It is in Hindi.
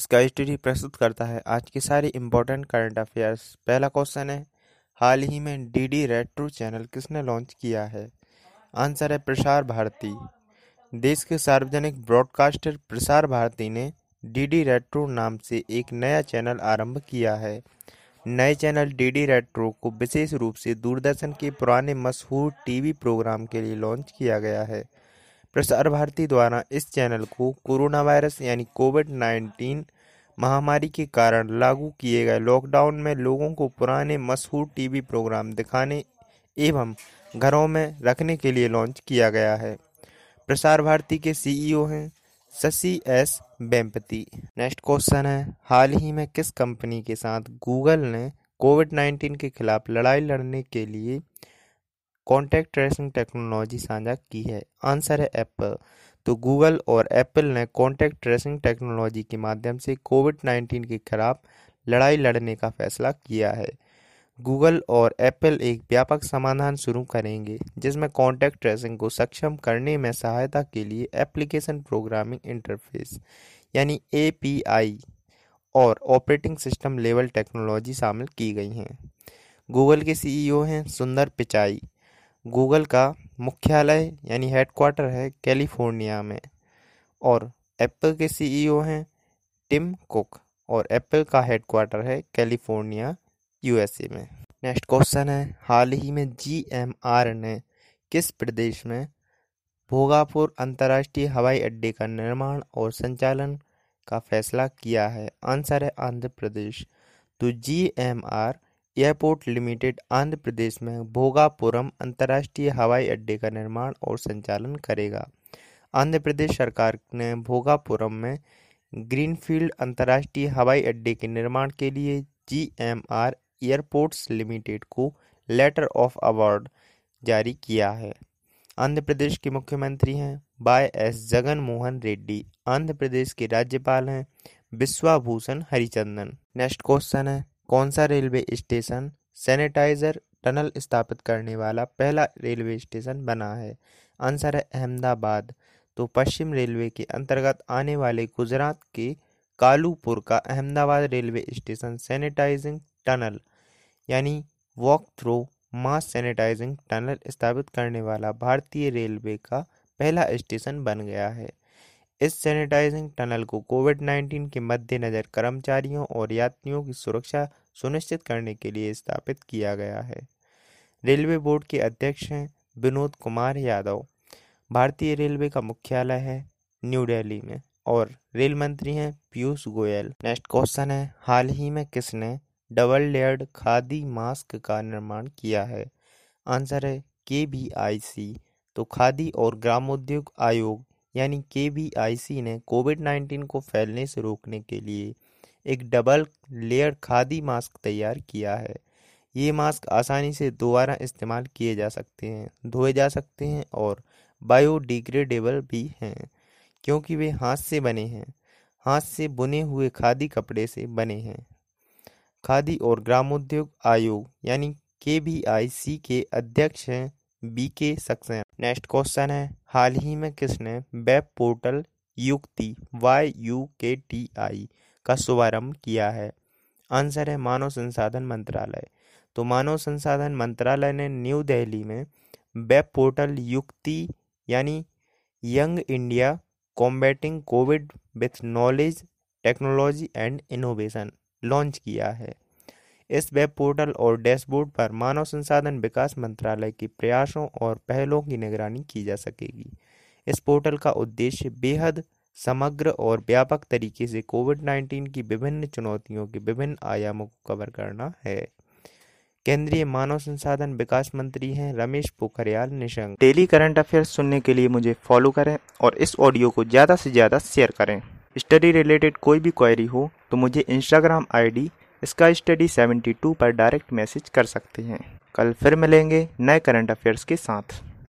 स्काई स्टडी प्रस्तुत करता है। आज के सारे इम्पोर्टेंट करंट अफेयर्स पहला क्वेश्चन है, हाल ही में डी डीडी रेट्रो चैनल किसने लॉन्च किया है? आंसर है प्रसार भारती। देश के सार्वजनिक ब्रॉडकास्टर प्रसार भारती ने डी डीडी रेट्रो नाम से एक नया चैनल आरंभ किया है। नए चैनल डी डीडी रेट्रो को विशेष रूप से दूरदर्शन के पुराने मशहूर टीवी प्रोग्राम के लिए लॉन्च किया गया है। प्रसार भारती द्वारा इस चैनल को कोरोना वायरस यानी कोविड 19 महामारी के कारण लागू किए गए लॉकडाउन में लोगों को पुराने मशहूर टीवी प्रोग्राम दिखाने एवं घरों में रखने के लिए लॉन्च किया गया है। प्रसार भारती के सीईओ हैं Shashi S Vempati next question है, हाल ही में किस कंपनी के साथ गूगल ने कोविड 19 के खिलाफ लड़ाई लड़ने के लिए कॉन्टैक्ट ट्रेसिंग टेक्नोलॉजी साझा की है। आंसर है एप्पल तो गूगल और एप्पल ने कॉन्टैक्ट ट्रेसिंग टेक्नोलॉजी के माध्यम से कोविड 19 के खिलाफ लड़ाई लड़ने का फैसला किया है। गूगल और एप्पल एक व्यापक समाधान शुरू करेंगे, जिसमें कॉन्टैक्ट ट्रेसिंग को सक्षम करने में सहायता के लिए एप्लीकेशन प्रोग्रामिंग इंटरफेस, यानी एपीआई और ऑपरेटिंग सिस्टम लेवल टेक्नोलॉजी शामिल की गई हैं। गूगल के सीईओ हैं सुंदर पिचाई। गूगल का मुख्यालय यानी हेडक्वार्टर है कैलिफ़ोर्निया में और एप्पल के सीईओ हैं टिम कुक और एप्पल का हेडक्वार्टर है कैलिफ़ोर्निया यूएसए में। नेक्स्ट क्वेश्चन है, हाल ही में जीएमआर ने किस प्रदेश में भोगापुर अंतर्राष्ट्रीय हवाई अड्डे का निर्माण और संचालन का फैसला किया है? आंसर है आंध्र प्रदेश। तो GMR airport limited, Andhra Pradesh में भोगापुरम अंतर्राष्ट्रीय हवाई अड्डे का निर्माण और संचालन करेगा। आंध्र प्रदेश सरकार ने भोगापुरम में ग्रीनफील्ड अंतर्राष्ट्रीय हवाई अड्डे के निर्माण के लिए G M R airports limited को लेटर ऑफ़ अवार्ड जारी किया है। आंध्र प्रदेश के मुख्यमंत्री हैं बाय एस जगन मोहन रेड्डी, आंध्र प्रदेश के राज्यपाल हैं विश्वाभूषण हरिचंदन। नेक्स्ट क्वेश्चन है। कौन सा रेलवे स्टेशन सैनिटाइजर टनल स्थापित करने वाला पहला रेलवे स्टेशन बना है? आंसर है अहमदाबाद। तो पश्चिम रेलवे के अंतर्गत आने वाले गुजरात के कालूपुर का Ahmedabad railway station sanitising tunnel, यानी walk through mass sanitising tunnel स्थापित करने वाला भारतीय रेलवे का पहला स्टेशन बन गया है। इस सैनिटाइजिंग टनल को कोविड 19 के मद्देनज़र कर्मचारियों और यात्रियों की सुरक्षा सुनिश्चित करने के लिए स्थापित किया गया है। रेलवे बोर्ड के अध्यक्ष हैं विनोद कुमार यादव। भारतीय रेलवे का मुख्यालय है न्यू दिल्ली में और रेल मंत्री हैं पीयूष गोयल। नेक्स्ट क्वेश्चन है, हाल ही में किसने डबल लेयर्ड खादी मास्क का निर्माण किया है? आंसर है के बी आई सी तो खादी और ग्रामोद्योग आयोग यानी के ने कोविड 19 को फैलने से रोकने के लिए एक डबल लेयर खादी मास्क तैयार किया है। ये मास्क आसानी से दोबारा इस्तेमाल किए जा सकते हैं, धोए जा सकते हैं और बायोडिग्रेडेबल भी हैं, क्योंकि वे हाथ से बने हैं, हाथ से बुने हुए खादी कपड़े से बने हैं। खादी और ग्रामोद्योग आयोग यानी के के अध्यक्ष हैं बी के सक्सेना। नेक्स्ट क्वेश्चन है। हाल ही में किसने web portal Yukti, Y U K T I का शुभारंभ किया है? आंसर है मानव संसाधन मंत्रालय। तो मानव संसाधन मंत्रालय ने न्यू दिल्ली में वेब पोर्टल युक्ति यानी young India combating COVID with knowledge, technology and innovation launch किया है। इस वेब पोर्टल और डैशबोर्ड पर मानव संसाधन विकास मंत्रालय के प्रयासों और पहलों की निगरानी की जा सकेगी। इस पोर्टल का उद्देश्य बेहद समग्र और व्यापक तरीके से कोविड 19 की विभिन्न चुनौतियों के विभिन्न आयामों को कवर करना है। केंद्रीय मानव संसाधन विकास मंत्री हैं Ramesh Pokhriyal Nishank. Daily current affairs सुनने के लिए मुझे फॉलो करें और इस ऑडियो को ज़्यादा से ज़्यादा शेयर करें। स्टडी रिलेटेड कोई भी क्वेरी हो तो मुझे इंस्टाग्राम आईडी इसका स्टडी 72 पर डायरेक्ट मैसेज कर सकते हैं। कल फिर मिलेंगे नए करंट अफेयर्स के साथ।